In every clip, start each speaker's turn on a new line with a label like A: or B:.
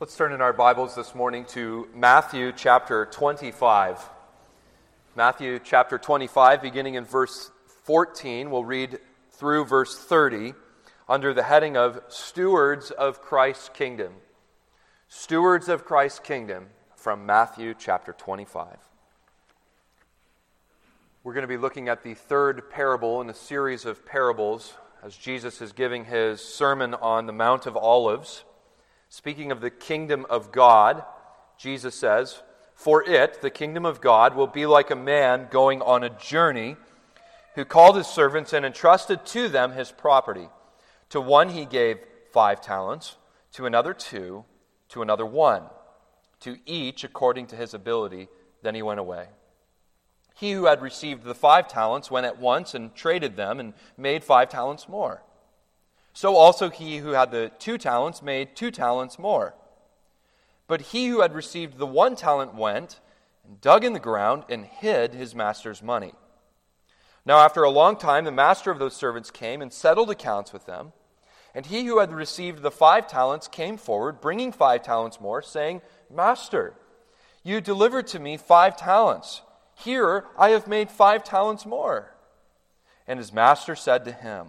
A: Let's turn in our Bibles this morning to Matthew chapter 25. Matthew chapter 25, beginning in verse 14, we'll read through verse 30 under the heading of Stewards of Christ's Kingdom. Stewards of Christ's Kingdom from Matthew chapter 25. We're going to be looking at the third parable in a series of parables as Jesus is giving his sermon on the Mount of Olives. Speaking of the kingdom of God, Jesus says, For it, the kingdom of God, will be like a man going on a journey who called his servants and entrusted to them his property. To one he gave five talents, to another two, to another one, to each according to his ability. Then he went away. He who had received the five talents went at once and traded them and made five talents more. So also he who had the two talents made two talents more. But he who had received the one talent went and dug in the ground and hid his master's money. Now, after a long time, the master of those servants came and settled accounts with them. And he who had received the five talents came forward, bringing five talents more, saying, Master, you delivered to me five talents. Here I have made five talents more. And his master said to him,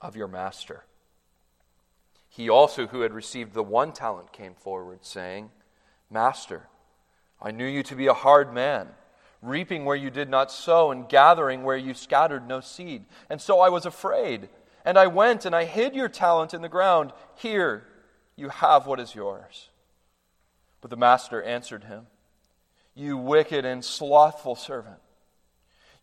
A: of your master. He also, who had received the one talent, came forward, saying, Master, I knew you to be a hard man, reaping where you did not sow, and gathering where you scattered no seed. And so I was afraid, and I went and I hid your talent in the ground. Here, you have what is yours. But the master answered him, You wicked and slothful servant.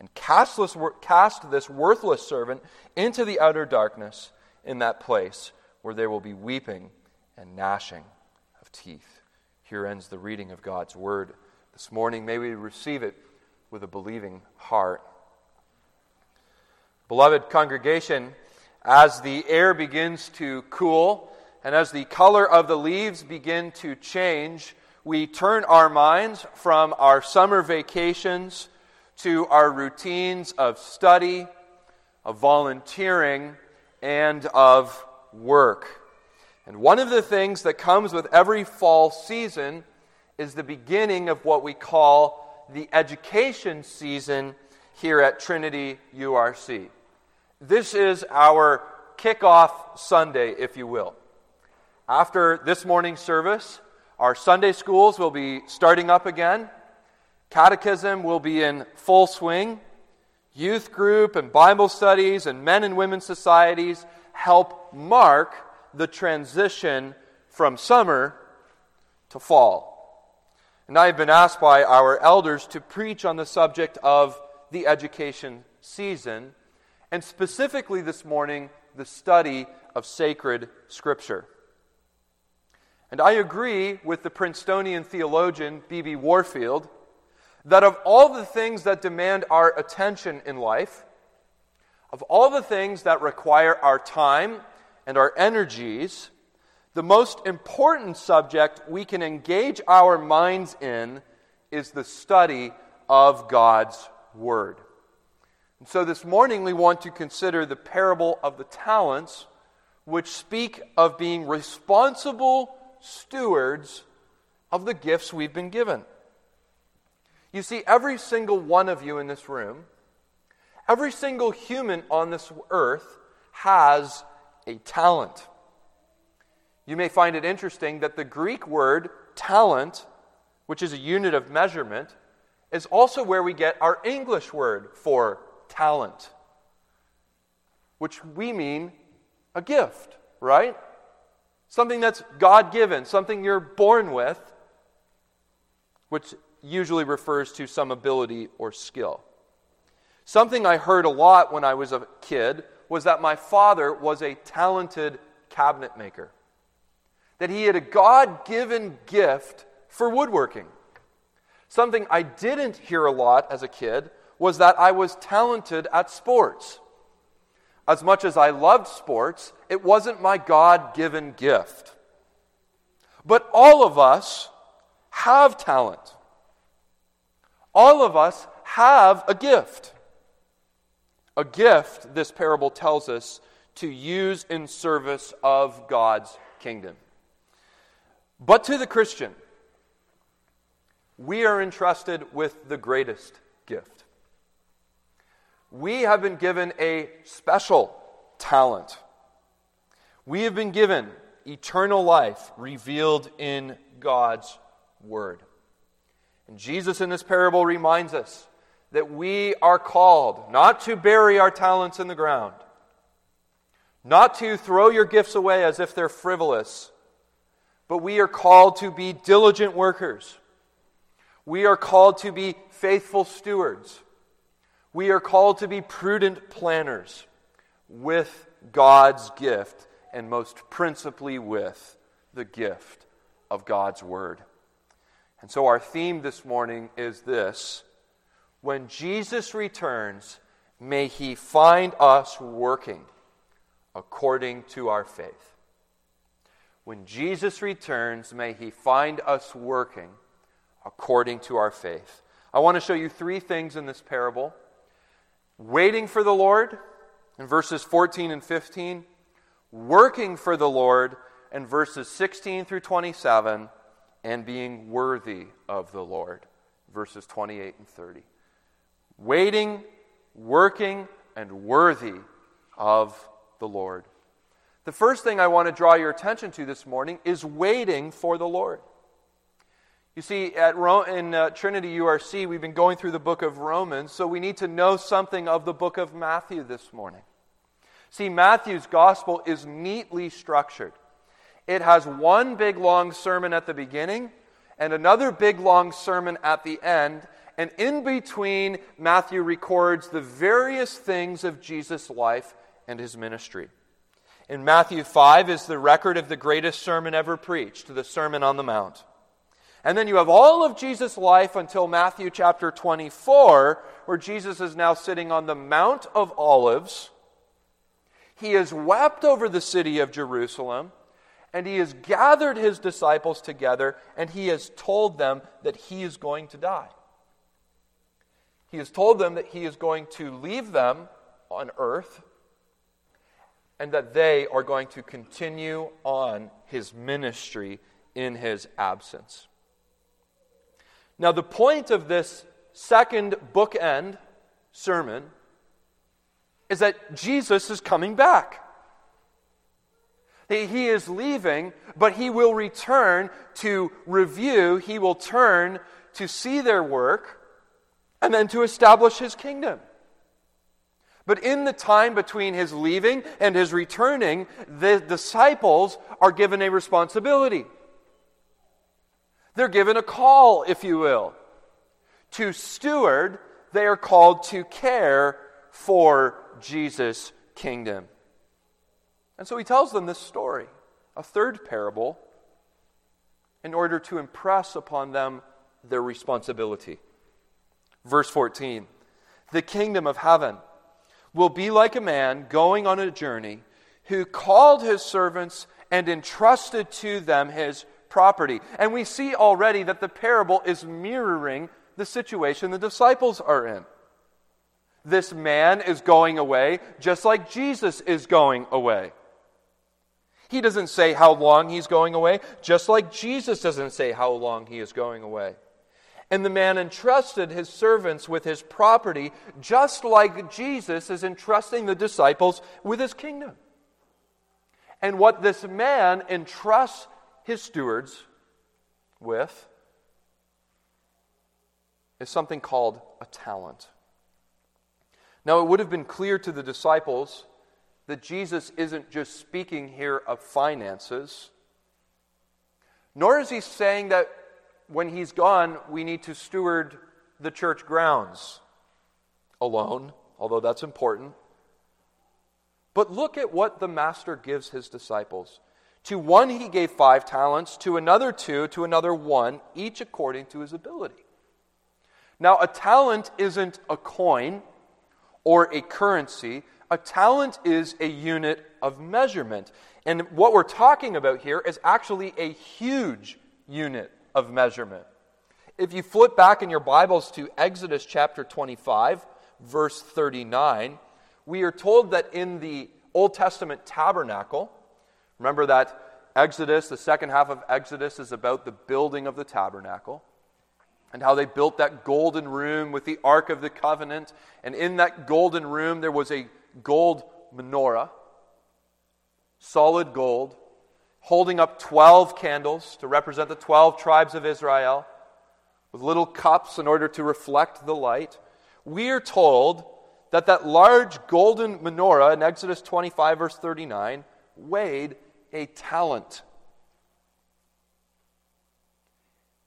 A: and cast this, worthless servant into the outer darkness in that place where there will be weeping and gnashing of teeth. Here ends the reading of God's word. This morning, may we receive it with a believing heart. Beloved congregation, as the air begins to cool and as the color of the leaves begin to change, we turn our minds from our summer vacations to our routines of study, of volunteering, and of work. And one of the things that comes with every fall season is the beginning of what we call the education season here at Trinity URC. This is our kickoff Sunday, if you will. After this morning's service, our Sunday schools will be starting up again. Catechism will be in full swing. Youth group and Bible studies and men and women's societies help mark the transition from summer to fall. And I have been asked by our elders to preach on the subject of the education season, and specifically this morning, the study of sacred scripture. And I agree with the Princetonian theologian B.B. Warfield that of all the things that demand our attention in life, of all the things that require our time and our energies, the most important subject we can engage our minds in is the study of God's Word. And so this morning we want to consider the parable of the talents, which speak of being responsible stewards of the gifts we've been given. You see, every single one of you in this room, every single human on this earth has a talent. You may find it interesting that the Greek word talent, which is a unit of measurement, is also where we get our English word for talent, which we mean a gift, right? Something that's God given, something you're born with, which usually refers to some ability or skill. Something I heard a lot when I was a kid was that my father was a talented cabinet maker, that he had a God given gift for woodworking. Something I didn't hear a lot as a kid was that I was talented at sports. As much as I loved sports, it wasn't my God given gift. But all of us have talent. All of us have a gift. A gift, this parable tells us, to use in service of God's kingdom. But to the Christian, we are entrusted with the greatest gift. We have been given a special talent. We have been given eternal life revealed in God's Word. And Jesus in this parable reminds us that we are called not to bury our talents in the ground, not to throw your gifts away as if they're frivolous, but we are called to be diligent workers we are called to be faithful stewards. We are called to be prudent planners with God's gift, and most principally with the gift of God's Word. And so, our theme this morning is this When Jesus returns, may he find us working according to our faith. When Jesus returns, may he find us working according to our faith. I want to show you three things in this parable waiting for the Lord in verses 14 and 15, working for the Lord in verses 16 through 27, and being worthy of the Lord, verses 28 and 30. Waiting, working, and worthy of the Lord. The first thing I want to draw your attention to this morning is waiting for the Lord. You see, at Ro- in uh, Trinity URC, we've been going through the book of Romans, so we need to know something of the book of Matthew this morning. See, Matthew's gospel is neatly structured. It has one big long sermon at the beginning and another big long sermon at the end, and in between, Matthew records the various things of Jesus' life and his ministry. In Matthew 5 is the record of the greatest sermon ever preached, the Sermon on the Mount. And then you have all of Jesus' life until Matthew chapter 24, where Jesus is now sitting on the Mount of Olives. He has wept over the city of Jerusalem, and he has gathered his disciples together, and he has told them that he is going to die. He has told them that he is going to leave them on earth, and that they are going to continue on his ministry in his absence. Now, the point of this second bookend sermon is that Jesus is coming back. He is leaving, but he will return to review, he will turn to see their work, and then to establish his kingdom. But in the time between his leaving and his returning, the disciples are given a responsibility. They're given a call, if you will. To steward, they are called to care for Jesus' kingdom. And so he tells them this story, a third parable, in order to impress upon them their responsibility. Verse 14 The kingdom of heaven will be like a man going on a journey who called his servants and entrusted to them his property. And we see already that the parable is mirroring the situation the disciples are in. This man is going away just like Jesus is going away. He doesn't say how long he's going away, just like Jesus doesn't say how long he is going away. And the man entrusted his servants with his property, just like Jesus is entrusting the disciples with his kingdom. And what this man entrusts his stewards with is something called a talent. Now, it would have been clear to the disciples that Jesus isn't just speaking here of finances, nor is he saying that when he's gone, we need to steward the church grounds alone, although that's important. But look at what the master gives his disciples. To one he gave five talents, to another two, to another one, each according to his ability. Now, a talent isn't a coin or a currency, a talent is a unit of measurement. And what we're talking about here is actually a huge unit of measurement. If you flip back in your Bibles to Exodus chapter 25, verse 39, we are told that in the Old Testament tabernacle, remember that Exodus, the second half of Exodus, is about the building of the tabernacle and how they built that golden room with the Ark of the Covenant. And in that golden room, there was a gold menorah, solid gold, holding up 12 candles to represent the 12 tribes of Israel, with little cups in order to reflect the light. We are told that that large golden menorah in Exodus 25, verse 39, weighed a talent.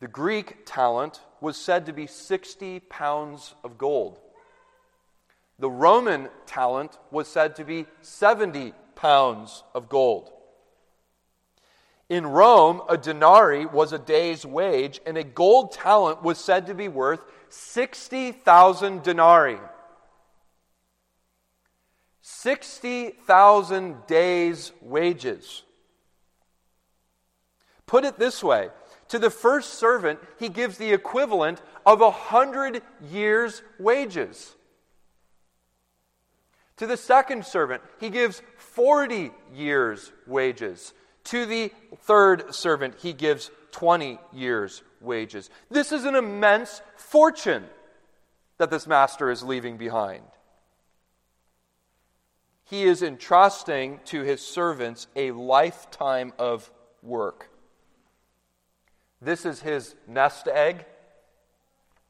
A: The Greek talent was said to be 60 pounds of gold. The Roman talent was said to be 70 pounds of gold. In Rome, a denarii was a day's wage, and a gold talent was said to be worth 60,000 denarii. 60,000 days' wages. Put it this way to the first servant, he gives the equivalent of a hundred years' wages. To the second servant, he gives 40 years' wages. To the third servant, he gives 20 years' wages. This is an immense fortune that this master is leaving behind. He is entrusting to his servants a lifetime of work. This is his nest egg.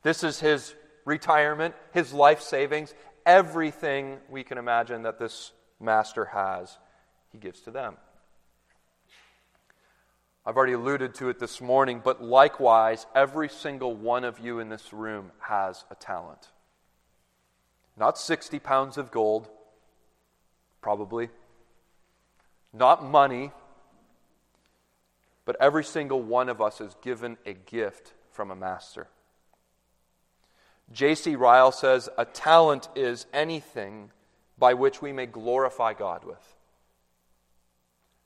A: This is his retirement, his life savings. Everything we can imagine that this master has, he gives to them. I've already alluded to it this morning, but likewise, every single one of you in this room has a talent. Not 60 pounds of gold, probably. Not money, but every single one of us is given a gift from a master. J.C. Ryle says, A talent is anything by which we may glorify God with.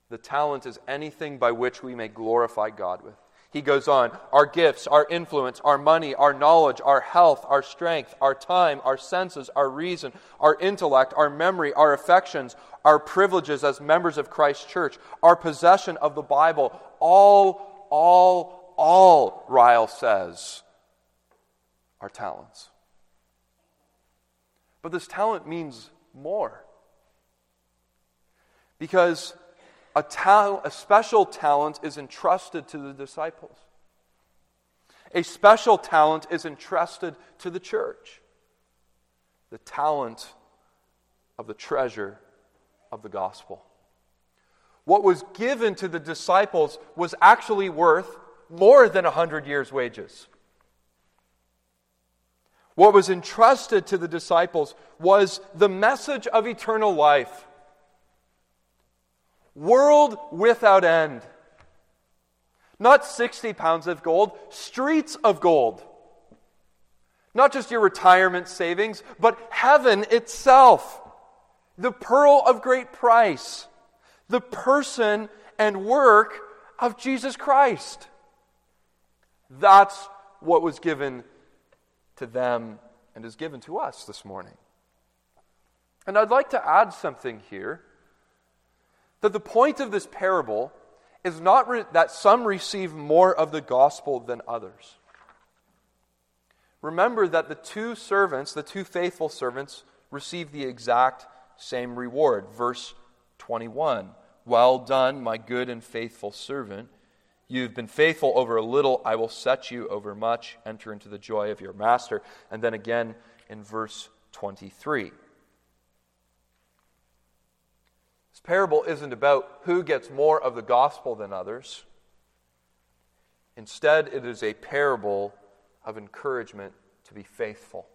A: The talent is anything by which we may glorify God with. He goes on, our gifts, our influence, our money, our knowledge, our health, our strength, our time, our senses, our reason, our intellect, our memory, our affections, our privileges as members of Christ's church, our possession of the Bible, all, all, all, Ryle says, are talents. But this talent means more. Because a, ta- a special talent is entrusted to the disciples. A special talent is entrusted to the church. The talent of the treasure of the gospel. What was given to the disciples was actually worth more than a hundred years' wages. What was entrusted to the disciples was the message of eternal life world without end. Not 60 pounds of gold, streets of gold. Not just your retirement savings, but heaven itself. The pearl of great price. The person and work of Jesus Christ. That's what was given to them and is given to us this morning. And I'd like to add something here that the point of this parable is not re- that some receive more of the gospel than others. Remember that the two servants, the two faithful servants, receive the exact same reward. Verse 21 Well done, my good and faithful servant. You've been faithful over a little, I will set you over much. Enter into the joy of your master. And then again in verse 23. This parable isn't about who gets more of the gospel than others. Instead, it is a parable of encouragement to be faithful.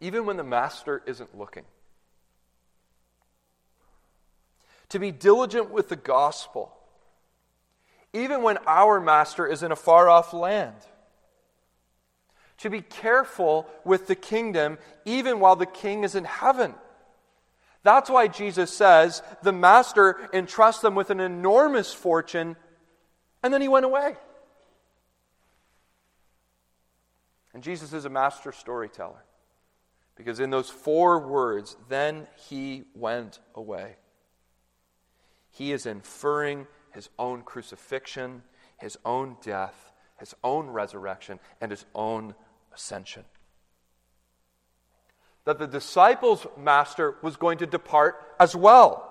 A: Even when the master isn't looking. To be diligent with the gospel, even when our master is in a far off land. To be careful with the kingdom, even while the king is in heaven. That's why Jesus says the master entrusts them with an enormous fortune, and then he went away. And Jesus is a master storyteller. Because in those four words, then he went away, he is inferring his own crucifixion, his own death, his own resurrection, and his own ascension that the disciples' master was going to depart as well.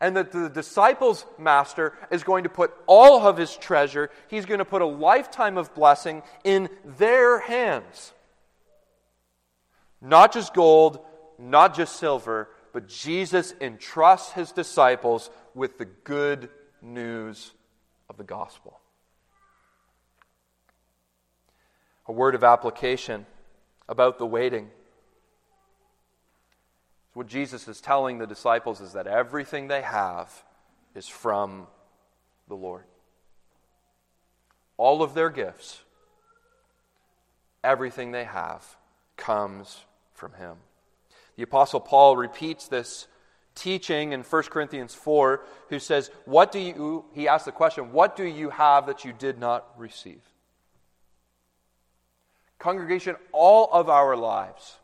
A: And that the disciples' master is going to put all of his treasure, he's going to put a lifetime of blessing in their hands. Not just gold, not just silver, but Jesus entrusts his disciples with the good news of the gospel. A word of application about the waiting. What Jesus is telling the disciples is that everything they have is from the Lord. All of their gifts, everything they have, comes from Him. The Apostle Paul repeats this teaching in 1 Corinthians 4, who says, What do you, he asks the question, what do you have that you did not receive? Congregation, all of our lives,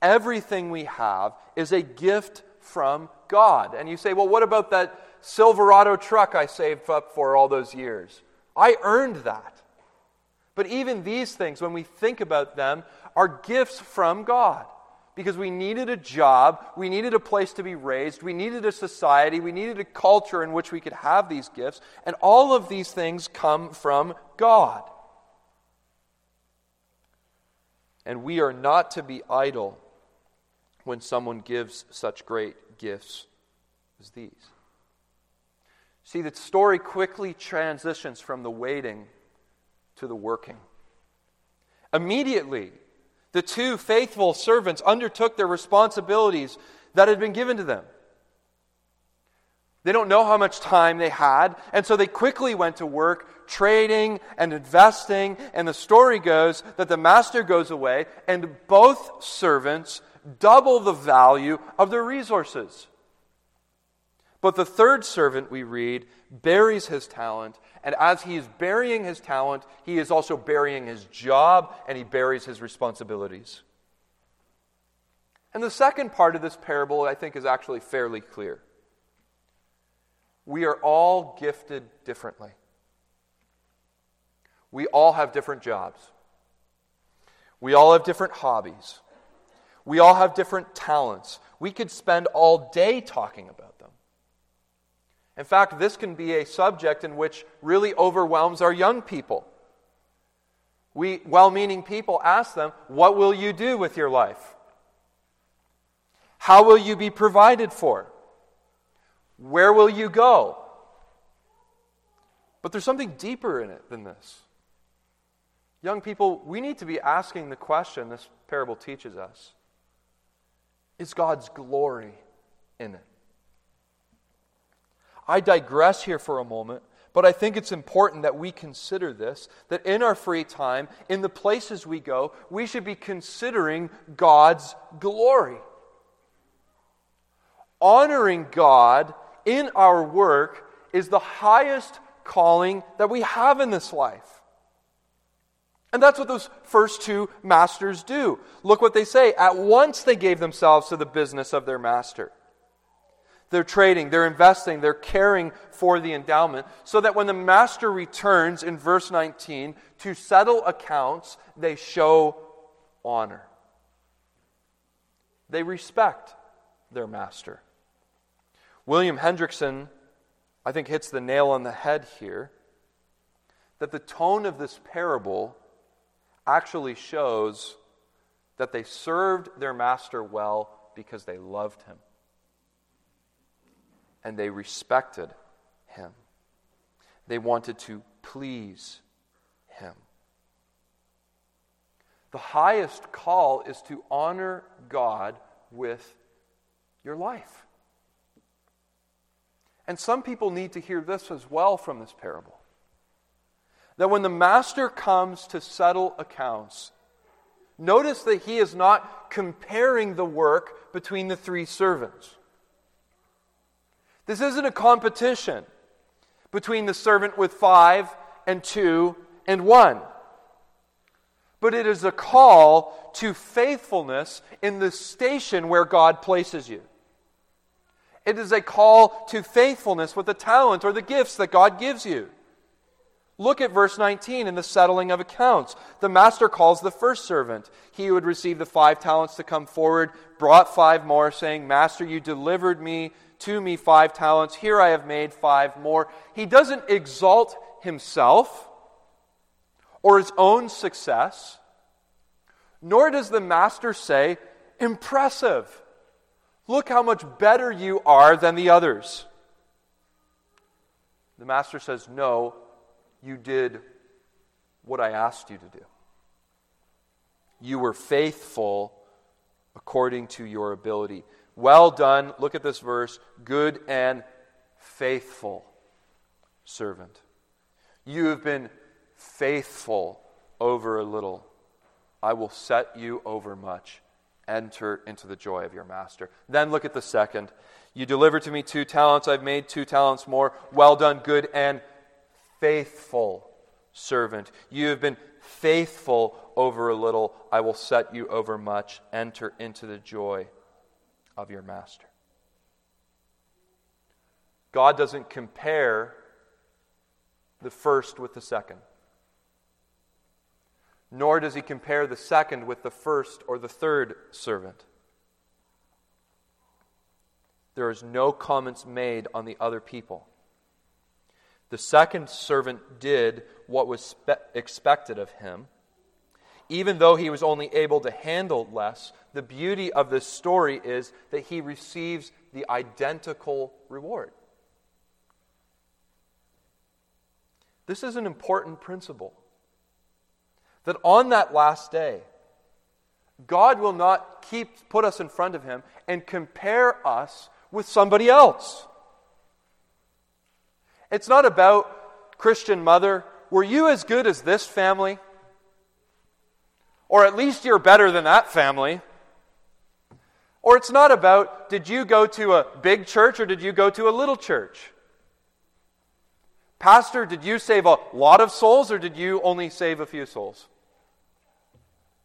A: everything we have is a gift from God. And you say, well, what about that Silverado truck I saved up for all those years? I earned that. But even these things, when we think about them, are gifts from God. Because we needed a job, we needed a place to be raised, we needed a society, we needed a culture in which we could have these gifts, and all of these things come from God. And we are not to be idle when someone gives such great gifts as these. See, the story quickly transitions from the waiting to the working. Immediately, the two faithful servants undertook their responsibilities that had been given to them. They don't know how much time they had, and so they quickly went to work trading and investing. And the story goes that the master goes away, and both servants double the value of their resources. But the third servant, we read, buries his talent, and as he is burying his talent, he is also burying his job and he buries his responsibilities. And the second part of this parable, I think, is actually fairly clear. We are all gifted differently. We all have different jobs. We all have different hobbies. We all have different talents. We could spend all day talking about them. In fact, this can be a subject in which really overwhelms our young people. We, well meaning people, ask them, What will you do with your life? How will you be provided for? Where will you go? But there's something deeper in it than this. Young people, we need to be asking the question this parable teaches us Is God's glory in it? I digress here for a moment, but I think it's important that we consider this that in our free time, in the places we go, we should be considering God's glory. Honoring God in our work is the highest calling that we have in this life. And that's what those first two masters do. Look what they say. At once they gave themselves to the business of their master. They're trading, they're investing, they're caring for the endowment, so that when the master returns in verse 19 to settle accounts, they show honor. They respect their master. William Hendriksen, I think, hits the nail on the head here that the tone of this parable actually shows that they served their master well because they loved him and they respected him. They wanted to please him. The highest call is to honor God with your life. And some people need to hear this as well from this parable. That when the master comes to settle accounts, notice that he is not comparing the work between the three servants. This isn't a competition between the servant with five and two and one but it is a call to faithfulness in the station where God places you. It is a call to faithfulness with the talent or the gifts that God gives you. Look at verse 19 in the settling of accounts. The master calls the first servant. He who had received the five talents to come forward, brought five more, saying, Master, you delivered me to me five talents. Here I have made five more. He doesn't exalt himself or his own success, nor does the master say, Impressive. Look how much better you are than the others. The master says, No, you did what I asked you to do. You were faithful according to your ability. Well done. Look at this verse. Good and faithful servant. You have been faithful over a little, I will set you over much. Enter into the joy of your master. Then look at the second. You delivered to me two talents. I've made two talents more. Well done, good and faithful servant. You have been faithful over a little. I will set you over much. Enter into the joy of your master. God doesn't compare the first with the second nor does he compare the second with the first or the third servant. There is no comments made on the other people. The second servant did what was spe- expected of him. Even though he was only able to handle less, the beauty of this story is that he receives the identical reward. This is an important principle that on that last day, God will not keep put us in front of him and compare us with somebody else. It's not about Christian mother, were you as good as this family? Or at least you're better than that family. Or it's not about did you go to a big church or did you go to a little church? Pastor, did you save a lot of souls or did you only save a few souls?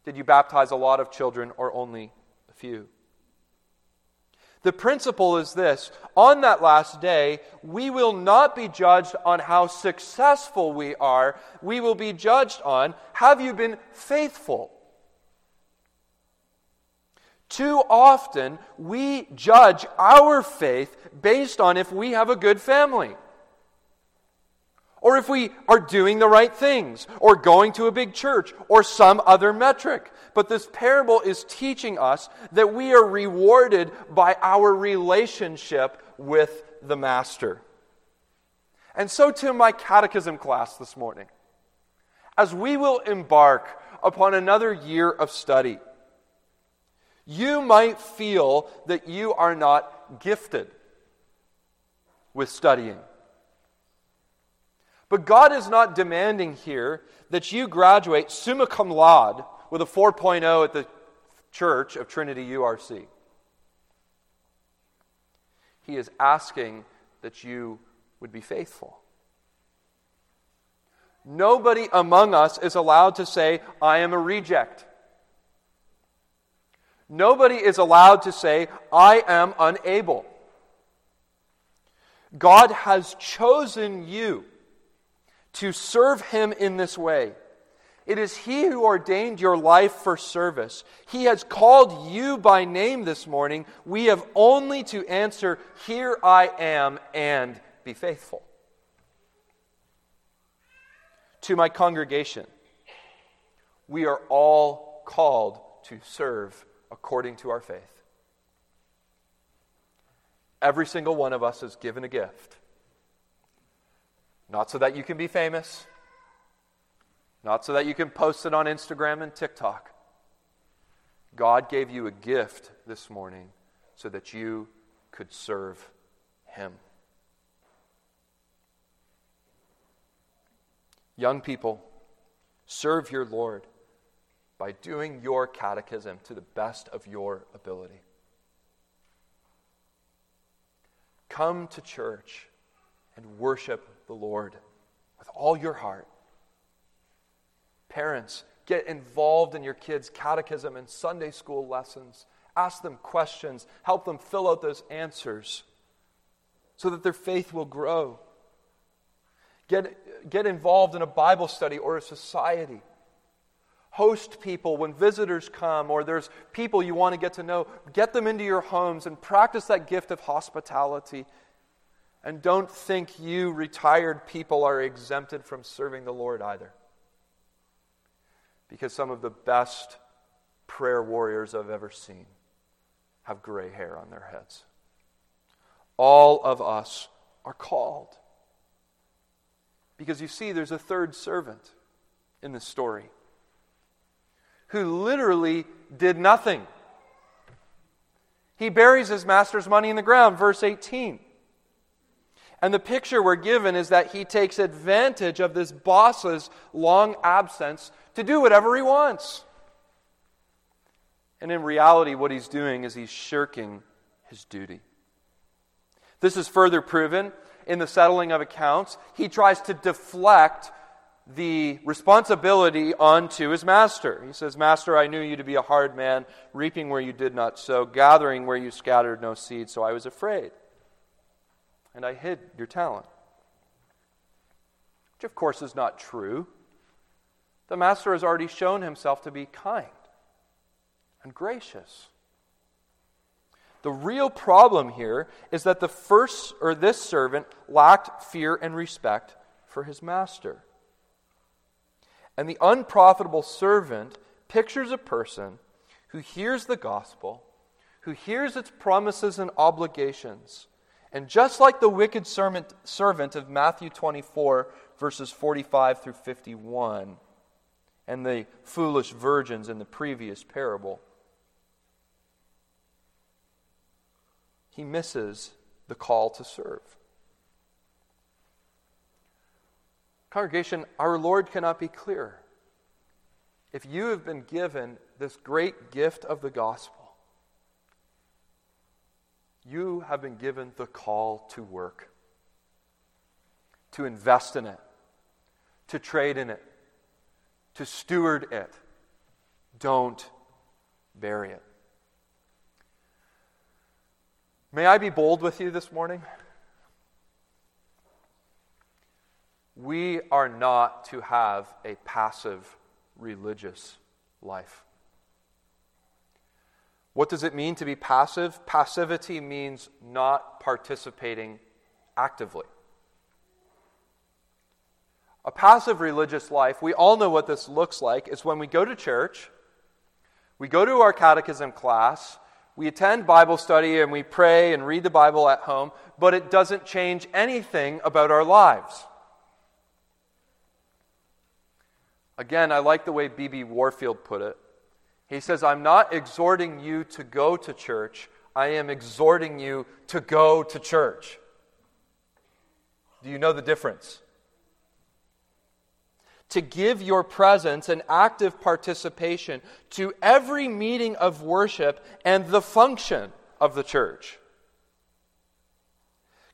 A: Did you baptize a lot of children or only a few? The principle is this on that last day, we will not be judged on how successful we are. We will be judged on have you been faithful? Too often, we judge our faith based on if we have a good family or if we are doing the right things, or going to a big church, or some other metric. But this parable is teaching us that we are rewarded by our relationship with the Master. And so, to my catechism class this morning, as we will embark upon another year of study, you might feel that you are not gifted with studying. But God is not demanding here that you graduate summa cum laude with a 4.0 at the church of Trinity URC. He is asking that you would be faithful. Nobody among us is allowed to say, I am a reject. Nobody is allowed to say, I am unable. God has chosen you to serve Him in this way. It is He who ordained your life for service. He has called you by name this morning. We have only to answer, Here I am, and be faithful. To my congregation, we are all called to serve according to our faith. Every single one of us is given a gift. Not so that you can be famous not so that you can post it on Instagram and TikTok. God gave you a gift this morning so that you could serve Him. Young people, serve your Lord by doing your catechism to the best of your ability. Come to church and worship the Lord with all your heart Parents, get involved in your kids' catechism and Sunday school lessons. Ask them questions, help them fill out those answers so that their faith will grow. Get, get involved in a Bible study or a society. Host people when visitors come or there's people you want to get to know. Get them into your homes and practice that gift of hospitality. And don't think you retired people are exempted from serving the Lord either because some of the best prayer warriors I've ever seen have gray hair on their heads. All of us are called. Because you see, there's a third servant in the story who literally did nothing. He buries his master's money in the ground, verse 18. And the picture we're given is that he takes advantage of this boss's long absence to do whatever he wants. And in reality, what he's doing is he's shirking his duty. This is further proven in the settling of accounts. He tries to deflect the responsibility onto his master. He says, Master, I knew you to be a hard man, reaping where you did not sow, gathering where you scattered no seed, so I was afraid. And I hid your talent. Which, of course, is not true. The master has already shown himself to be kind and gracious. The real problem here is that the first or this servant lacked fear and respect for his master. And the unprofitable servant pictures a person who hears the gospel, who hears its promises and obligations, and just like the wicked servant of Matthew 24, verses 45 through 51, and the foolish virgins in the previous parable. He misses the call to serve. Congregation, our Lord cannot be clearer. If you have been given this great gift of the gospel, you have been given the call to work, to invest in it, to trade in it, to steward it. Don't bury it. May I be bold with you this morning? We are not to have a passive religious life. What does it mean to be passive? Passivity means not participating actively. A passive religious life, we all know what this looks like, is when we go to church, we go to our catechism class, we attend Bible study, and we pray and read the Bible at home, but it doesn't change anything about our lives. Again, I like the way B.B. Warfield put it. He says, I'm not exhorting you to go to church, I am exhorting you to go to church. Do you know the difference? to give your presence and active participation to every meeting of worship and the function of the church.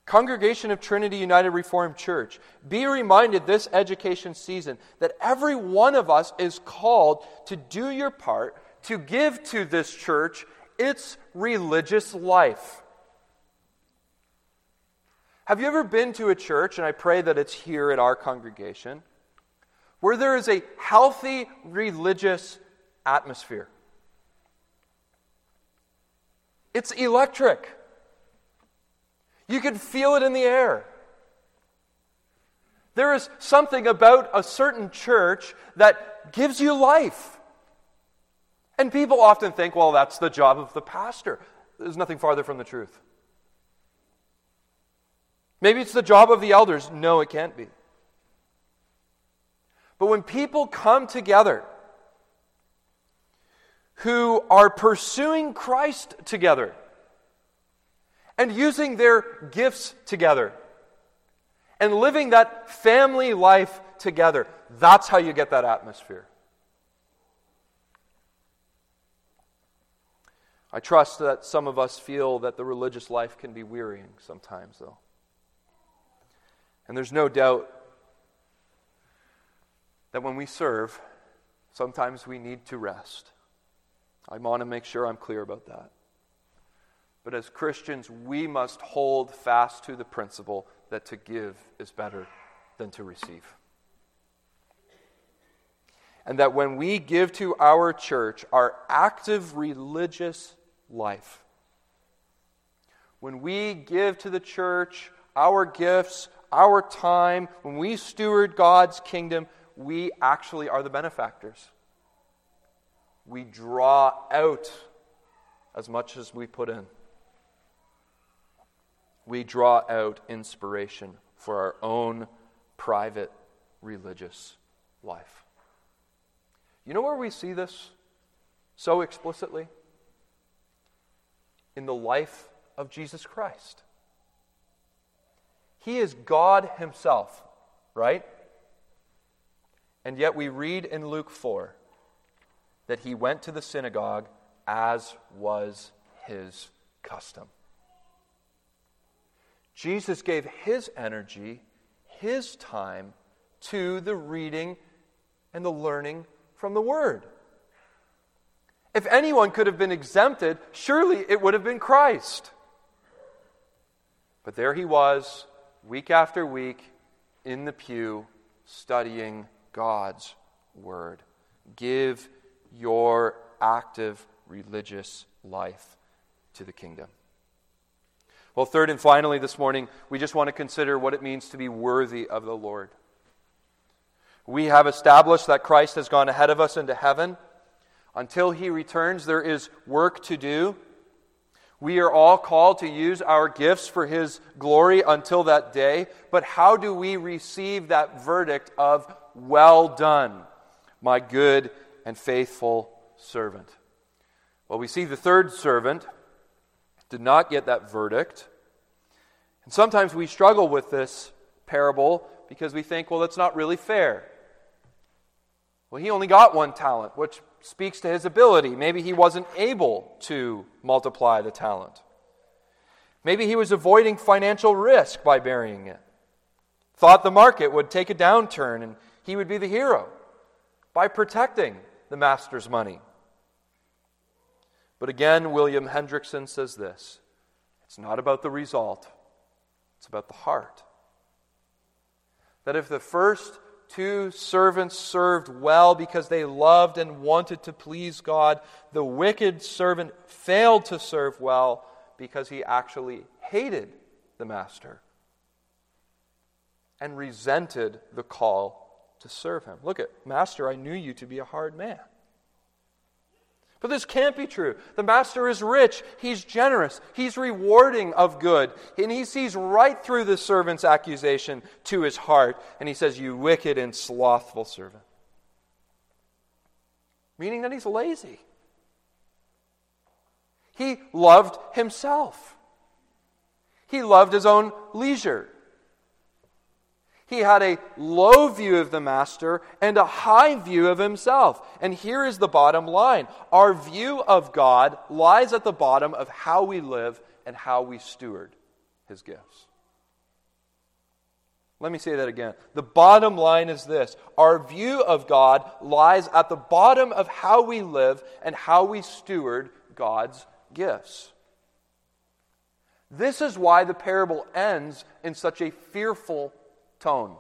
A: Congregation of Trinity United Reformed Church, be reminded this education season that every one of us is called to do your part to give to this church its religious life. Have you ever been to a church, and I pray that it's here at our congregation, where there is a healthy religious atmosphere. It's electric. You can feel it in the air. There is something about a certain church that gives you life. And people often think, well, that's the job of the pastor. There's nothing farther from the truth. Maybe it's the job of the elders. No, it can't be. But when people come together who are pursuing Christ together and using their gifts together and living that family life together, that's how you get that atmosphere. I trust that some of us feel that the religious life can be wearying sometimes, though. And there's no doubt that when we serve, sometimes we need to rest. I want to make sure I'm clear about that. But as Christians, we must hold fast to the principle that to give is better than to receive. And that when we give to our church our active religious life, when we give to the church our gifts, our time, when we steward God's kingdom, we actually are the benefactors. We draw out as much as we put in. We draw out inspiration for our own private religious life. You know where we see this so explicitly? In the life of Jesus Christ. He is God Himself, right? And yet we read in Luke 4 that he went to the synagogue as was his custom. Jesus gave his energy, his time to the reading and the learning from the Word. If anyone could have been exempted, surely it would have been Christ. But there he was, week after week, in the pew, studying God's Word. Give your active religious life to the kingdom. Well, third and finally, this morning, we just want to consider what it means to be worthy of the Lord. We have established that Christ has gone ahead of us into heaven. Until he returns, there is work to do. We are all called to use our gifts for his glory until that day. But how do we receive that verdict of well done, my good and faithful servant. Well, we see the third servant did not get that verdict. And sometimes we struggle with this parable because we think, well, that's not really fair. Well, he only got one talent, which speaks to his ability. Maybe he wasn't able to multiply the talent. Maybe he was avoiding financial risk by burying it. Thought the market would take a downturn and he would be the hero by protecting the master's money. But again, William Hendriksen says this it's not about the result, it's about the heart. That if the first two servants served well because they loved and wanted to please God, the wicked servant failed to serve well because he actually hated the master and resented the call to serve him. Look at, Master, I knew you to be a hard man. But this can't be true. The master is rich. He's generous. He's rewarding of good. And he sees right through the servant's accusation to his heart. And he says, You wicked and slothful servant. Meaning that he's lazy. He loved himself, he loved his own leisure. He had a low view of the master and a high view of himself. And here is the bottom line our view of God lies at the bottom of how we live and how we steward his gifts. Let me say that again. The bottom line is this our view of God lies at the bottom of how we live and how we steward God's gifts. This is why the parable ends in such a fearful tone.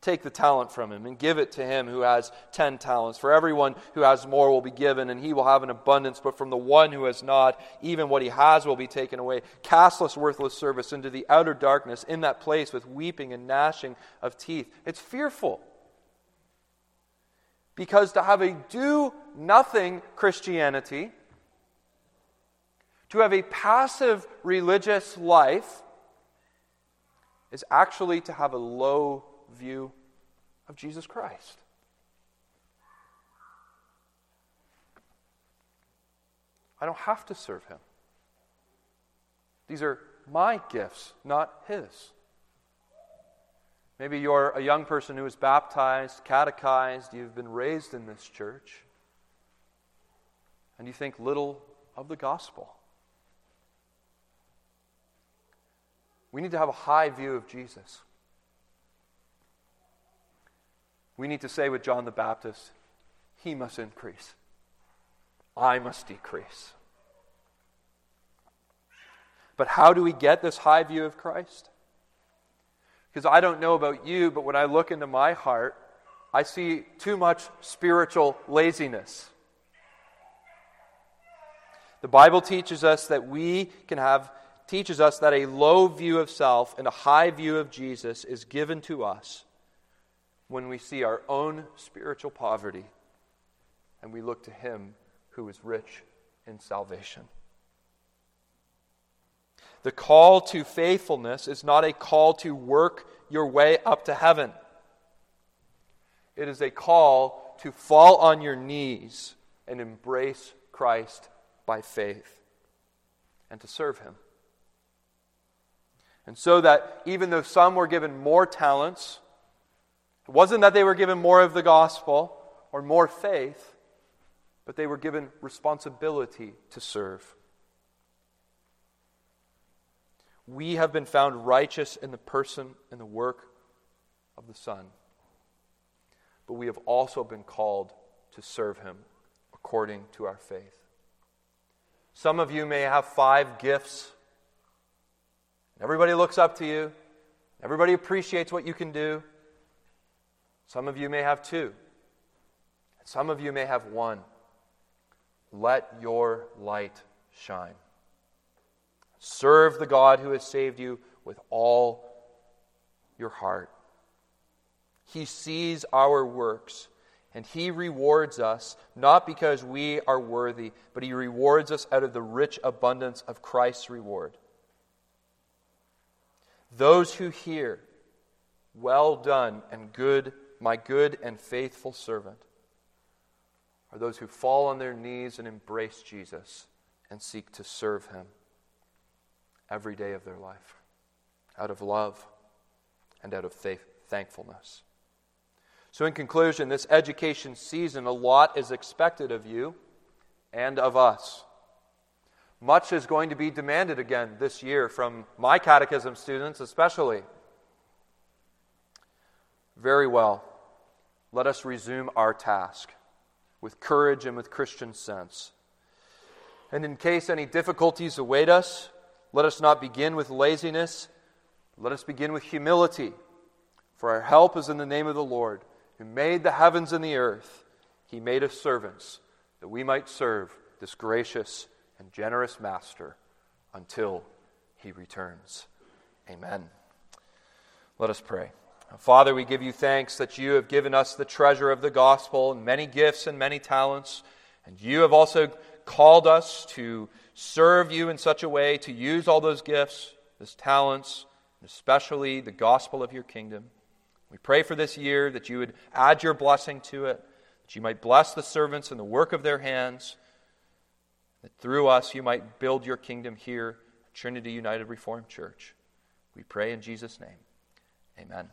A: take the talent from him and give it to him who has ten talents. For everyone who has more will be given, and he will have an abundance. But from the one who has not, even what he has will be taken away. Castless, worthless service into the outer darkness, in that place with weeping and gnashing of teeth. It's fearful. Because to have a do nothing Christianity, to have a passive religious life, is actually to have a low view of Jesus Christ. I don't have to serve him. These are my gifts, not his. Maybe you're a young person who is baptized, catechized, you've been raised in this church, and you think little of the gospel. We need to have a high view of Jesus. We need to say with John the Baptist, He must increase, I must decrease. But how do we get this high view of Christ? Because I don't know about you, but when I look into my heart, I see too much spiritual laziness. The Bible teaches us that we can have teaches us that a low view of self and a high view of Jesus is given to us when we see our own spiritual poverty and we look to Him who is rich in salvation. The call to faithfulness is not a call to work your way up to heaven. It is a call to fall on your knees and embrace Christ by faith and to serve Him. And so that even though some were given more talents, it wasn't that they were given more of the gospel or more faith, but they were given responsibility to serve. We have been found righteous in the person and the work of the Son, but we have also been called to serve Him according to our faith. Some of you may have five gifts Everybody looks up to you. Everybody appreciates what you can do. Some of you may have two. Some of you may have one. Let your light shine. Serve the God who has saved you with all your heart. He sees our works and He rewards us not because we are worthy, but He rewards us out of the rich abundance of Christ's reward. Those who hear, Well done, and good, my good and faithful servant, are those who fall on their knees and embrace Jesus and seek to serve him every day of their life out of love and out of faith, thankfulness. So, in conclusion, this education season, a lot is expected of you and of us. Much is going to be demanded again this year from my catechism students, especially. Very well. Let us resume our task with courage and with Christian sense. And in case any difficulties await us, let us not begin with laziness, let us begin with humility. For our help is in the name of the Lord, who made the heavens and the earth. He made us servants that we might serve this gracious and generous master until he returns. Amen. Let us pray. Father, we give you thanks that you have given us the treasure of the gospel and many gifts and many talents. And you have also called us to serve you in such a way to use all those gifts, those talents, and especially the gospel of your kingdom. We pray for this year that you would add your blessing to it, that you might bless the servants and the work of their hands that through us you might build your kingdom here Trinity United Reformed Church. We pray in Jesus' name. Amen.